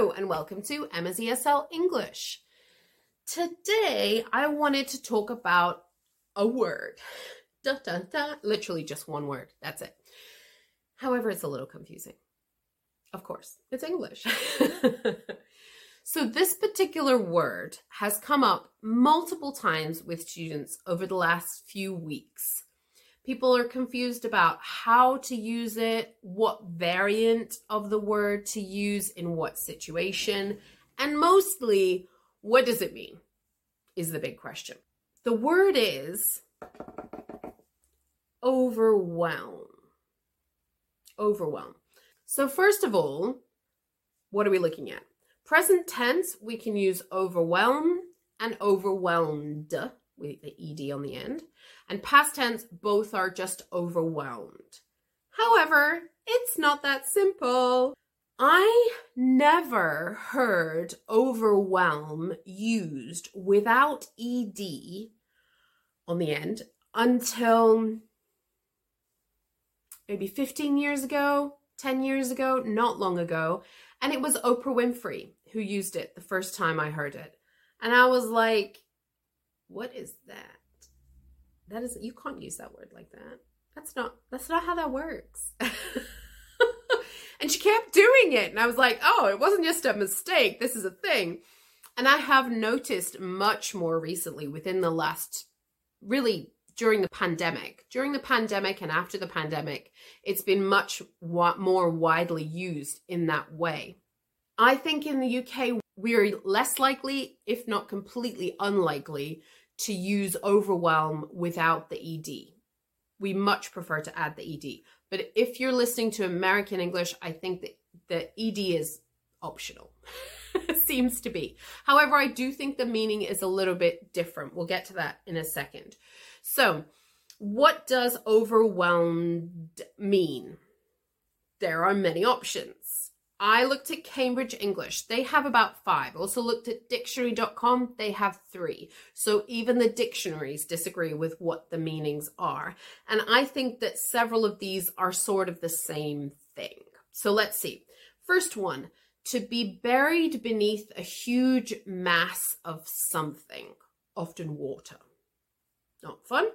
Hello, and welcome to Emma's ESL English. Today, I wanted to talk about a word. Da, da, da. Literally just one word. That's it. However, it's a little confusing. Of course, it's English. so, this particular word has come up multiple times with students over the last few weeks. People are confused about how to use it, what variant of the word to use in what situation, and mostly, what does it mean? Is the big question. The word is overwhelm. Overwhelm. So, first of all, what are we looking at? Present tense, we can use overwhelm and overwhelmed with the ed on the end. And past tense, both are just overwhelmed. However, it's not that simple. I never heard overwhelm used without ed on the end until maybe 15 years ago, 10 years ago, not long ago. And it was Oprah Winfrey who used it the first time I heard it. And I was like, what is that? That is you can't use that word like that. That's not that's not how that works. and she kept doing it and I was like, "Oh, it wasn't just a mistake. This is a thing." And I have noticed much more recently within the last really during the pandemic. During the pandemic and after the pandemic, it's been much more widely used in that way. I think in the UK, we're less likely, if not completely unlikely, to use overwhelm without the ed. We much prefer to add the ed. But if you're listening to American English, I think that the ed is optional. Seems to be. However, I do think the meaning is a little bit different. We'll get to that in a second. So, what does overwhelmed mean? There are many options. I looked at Cambridge English. They have about five. Also looked at dictionary.com. They have three. So even the dictionaries disagree with what the meanings are. And I think that several of these are sort of the same thing. So let's see. First one to be buried beneath a huge mass of something, often water. Not fun.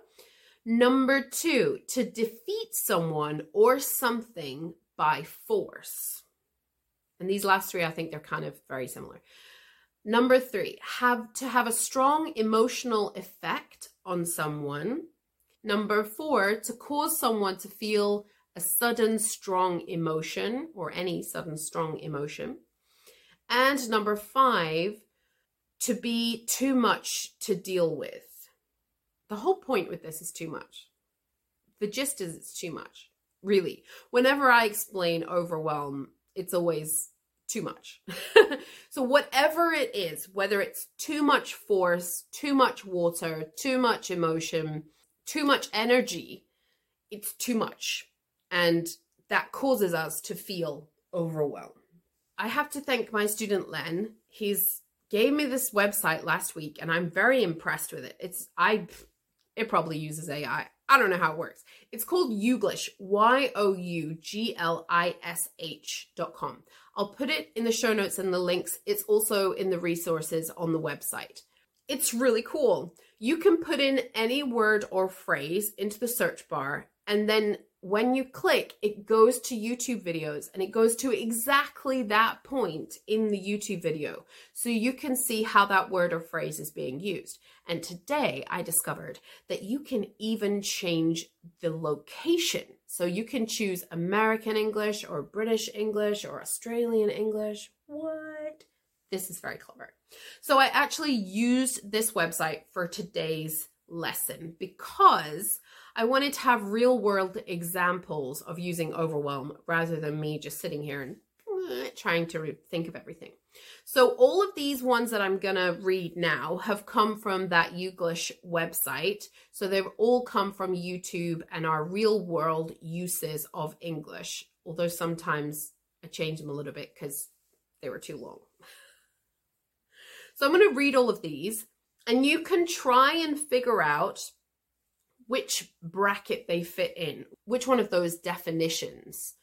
Number two, to defeat someone or something by force. And these last three, I think they're kind of very similar. Number three, have to have a strong emotional effect on someone. Number four, to cause someone to feel a sudden strong emotion or any sudden strong emotion. And number five, to be too much to deal with. The whole point with this is too much. The gist is it's too much, really. Whenever I explain overwhelm, it's always too much. so, whatever it is, whether it's too much force, too much water, too much emotion, too much energy, it's too much. And that causes us to feel overwhelmed. I have to thank my student Len. He's gave me this website last week and I'm very impressed with it. It's I it probably uses AI. I don't know how it works. It's called YouGlish, Y O U G L I S H dot com. I'll put it in the show notes and the links. It's also in the resources on the website. It's really cool. You can put in any word or phrase into the search bar, and then when you click, it goes to YouTube videos and it goes to exactly that point in the YouTube video. So you can see how that word or phrase is being used. And today I discovered that you can even change the location. So you can choose American English or British English or Australian English. What? This is very clever. So I actually used this website for today's lesson because I wanted to have real world examples of using overwhelm rather than me just sitting here and eh, trying to think of everything. So all of these ones that I'm going to read now have come from that YouGlish website. So they've all come from YouTube and are real world uses of English, although sometimes I change them a little bit because they were too long. So I'm going to read all of these and you can try and figure out which bracket they fit in, which one of those definitions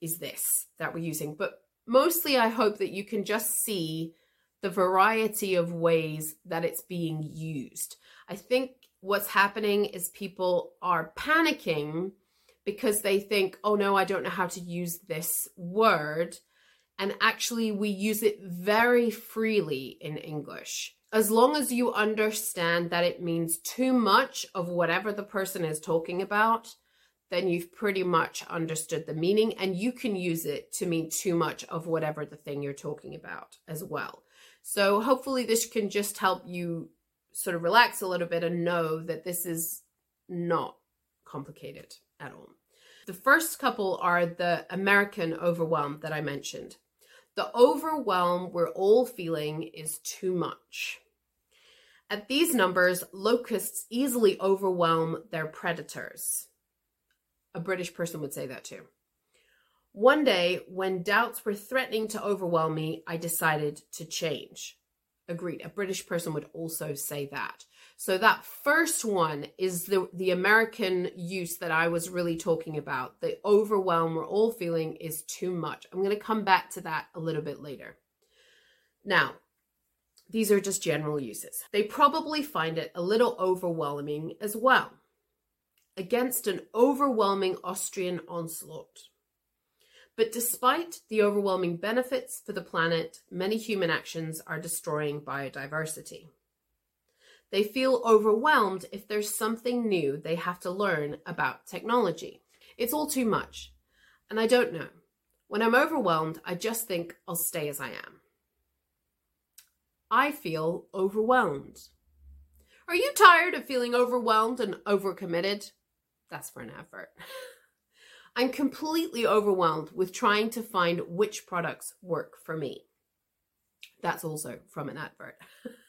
is this that we're using. But mostly I hope that you can just see the variety of ways that it's being used. I think what's happening is people are panicking because they think, oh no, I don't know how to use this word. And actually, we use it very freely in English. As long as you understand that it means too much of whatever the person is talking about, then you've pretty much understood the meaning and you can use it to mean too much of whatever the thing you're talking about as well. So hopefully this can just help you sort of relax a little bit and know that this is not complicated at all. The first couple are the American overwhelm that I mentioned. The overwhelm we're all feeling is too much. At these numbers, locusts easily overwhelm their predators. A British person would say that too. One day, when doubts were threatening to overwhelm me, I decided to change. Agreed. A British person would also say that. So that first one is the the American use that I was really talking about. The overwhelm we're all feeling is too much. I'm going to come back to that a little bit later. Now, these are just general uses. They probably find it a little overwhelming as well against an overwhelming Austrian onslaught. But despite the overwhelming benefits for the planet, many human actions are destroying biodiversity. They feel overwhelmed if there's something new they have to learn about technology. It's all too much, and I don't know. When I'm overwhelmed, I just think I'll stay as I am. I feel overwhelmed. Are you tired of feeling overwhelmed and overcommitted? That's for an advert. I'm completely overwhelmed with trying to find which products work for me. That's also from an advert.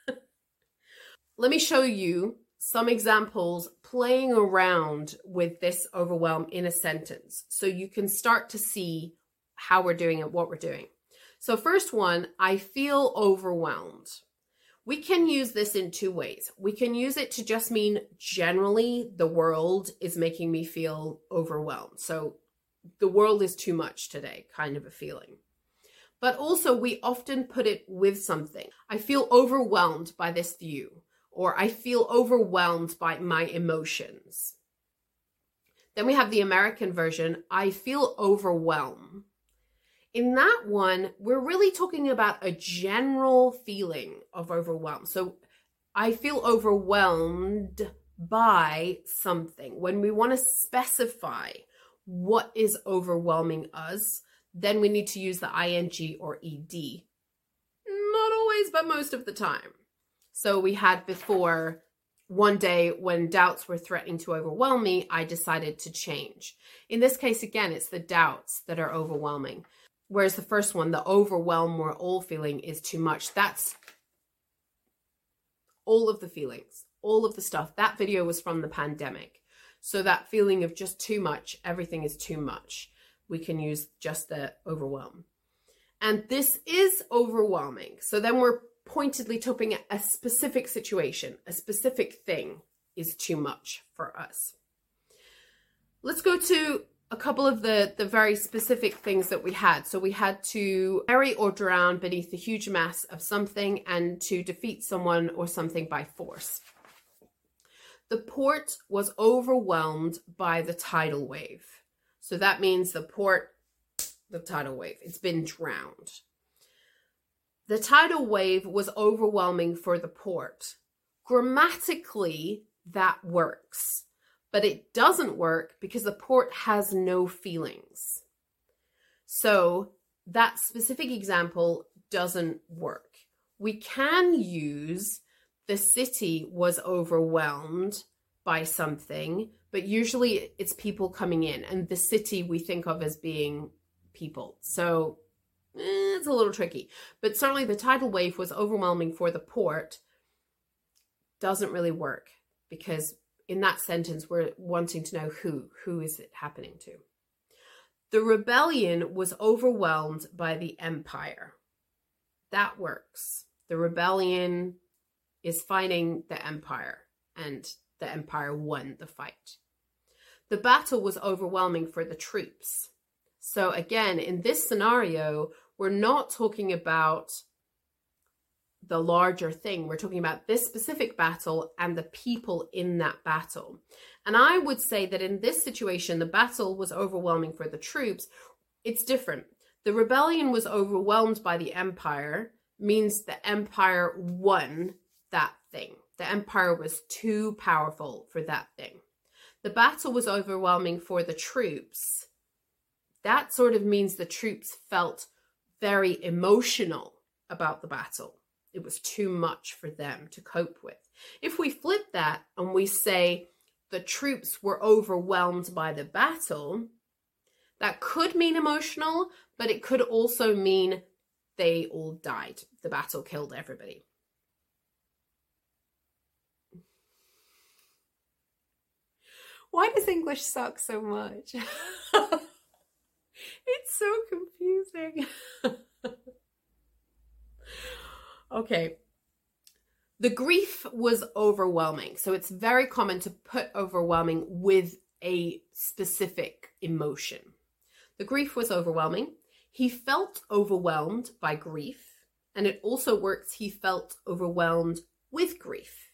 Let me show you some examples playing around with this overwhelm in a sentence so you can start to see how we're doing it, what we're doing. So, first one, I feel overwhelmed. We can use this in two ways. We can use it to just mean generally the world is making me feel overwhelmed. So the world is too much today, kind of a feeling. But also, we often put it with something. I feel overwhelmed by this view, or I feel overwhelmed by my emotions. Then we have the American version I feel overwhelmed in that one, we're really talking about a general feeling of overwhelm. So I feel overwhelmed by something. When we want to specify what is overwhelming us, then we need to use the ing or ed. Not always, but most of the time. So we had before one day when doubts were threatening to overwhelm me, I decided to change. In this case, again, it's the doubts that are overwhelming. Whereas the first one, the overwhelm we're all feeling is too much. That's all of the feelings, all of the stuff. That video was from the pandemic. So that feeling of just too much, everything is too much. We can use just the overwhelm. And this is overwhelming. So then we're pointedly topping a specific situation, a specific thing is too much for us. Let's go to a couple of the the very specific things that we had. So we had to bury or drown beneath a huge mass of something and to defeat someone or something by force. The port was overwhelmed by the tidal wave. So that means the port, the tidal wave, it's been drowned. The tidal wave was overwhelming for the port. Grammatically, that works but it doesn't work because the port has no feelings. So that specific example doesn't work. We can use the city was overwhelmed by something, but usually it's people coming in, and the city we think of as being people. So eh, it's a little tricky. But certainly the tidal wave was overwhelming for the port. Doesn't really work because in that sentence, we're wanting to know who. Who is it happening to? The rebellion was overwhelmed by the empire. That works. The rebellion is fighting the empire, and the empire won the fight. The battle was overwhelming for the troops. So, again, in this scenario, we're not talking about the larger thing. We're talking about this specific battle and the people in that battle. And I would say that in this situation, the battle was overwhelming for the troops. It's different. The rebellion was overwhelmed by the empire, means the empire won that thing. The empire was too powerful for that thing. The battle was overwhelming for the troops. That sort of means the troops felt very emotional about the battle it was too much for them to cope with. If we flip that and we say the troops were overwhelmed by the battle, that could mean emotional, but it could also mean they all died. The battle killed everybody. Why does English suck so much? it's so confusing. Okay. The grief was overwhelming. So it's very common to put overwhelming with a specific emotion. The grief was overwhelming. He felt overwhelmed by grief. And it also works, he felt overwhelmed with grief.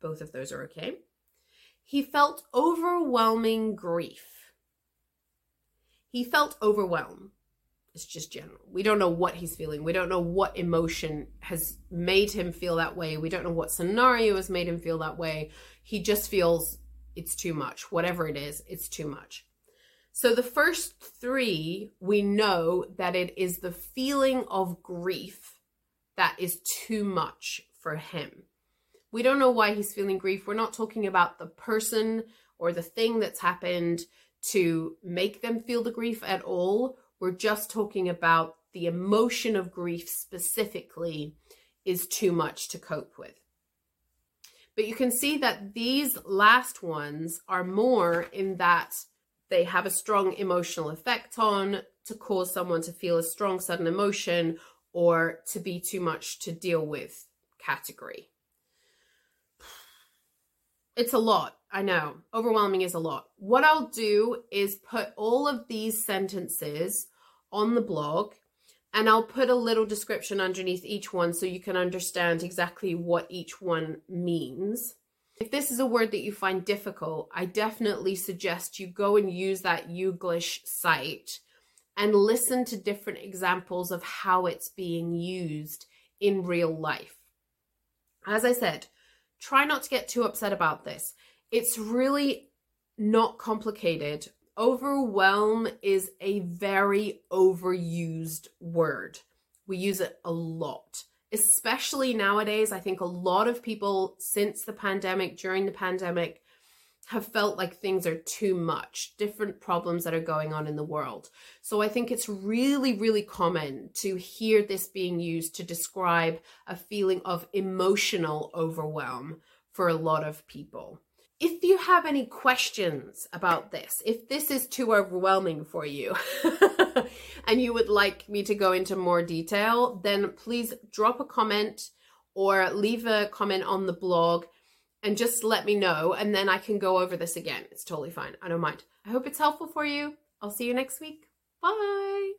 Both of those are okay. He felt overwhelming grief. He felt overwhelmed. It's just general. We don't know what he's feeling. We don't know what emotion has made him feel that way. We don't know what scenario has made him feel that way. He just feels it's too much. Whatever it is, it's too much. So the first three, we know that it is the feeling of grief that is too much for him. We don't know why he's feeling grief. We're not talking about the person or the thing that's happened to make them feel the grief at all. We're just talking about the emotion of grief specifically is too much to cope with. But you can see that these last ones are more in that they have a strong emotional effect on to cause someone to feel a strong sudden emotion or to be too much to deal with category. It's a lot. I know. Overwhelming is a lot. What I'll do is put all of these sentences on the blog and I'll put a little description underneath each one so you can understand exactly what each one means. If this is a word that you find difficult, I definitely suggest you go and use that YouGlish site and listen to different examples of how it's being used in real life. As I said, try not to get too upset about this. It's really not complicated. Overwhelm is a very overused word. We use it a lot, especially nowadays. I think a lot of people since the pandemic, during the pandemic, have felt like things are too much, different problems that are going on in the world. So I think it's really, really common to hear this being used to describe a feeling of emotional overwhelm for a lot of people. If you have any questions about this, if this is too overwhelming for you and you would like me to go into more detail, then please drop a comment or leave a comment on the blog and just let me know and then I can go over this again. It's totally fine. I don't mind. I hope it's helpful for you. I'll see you next week. Bye.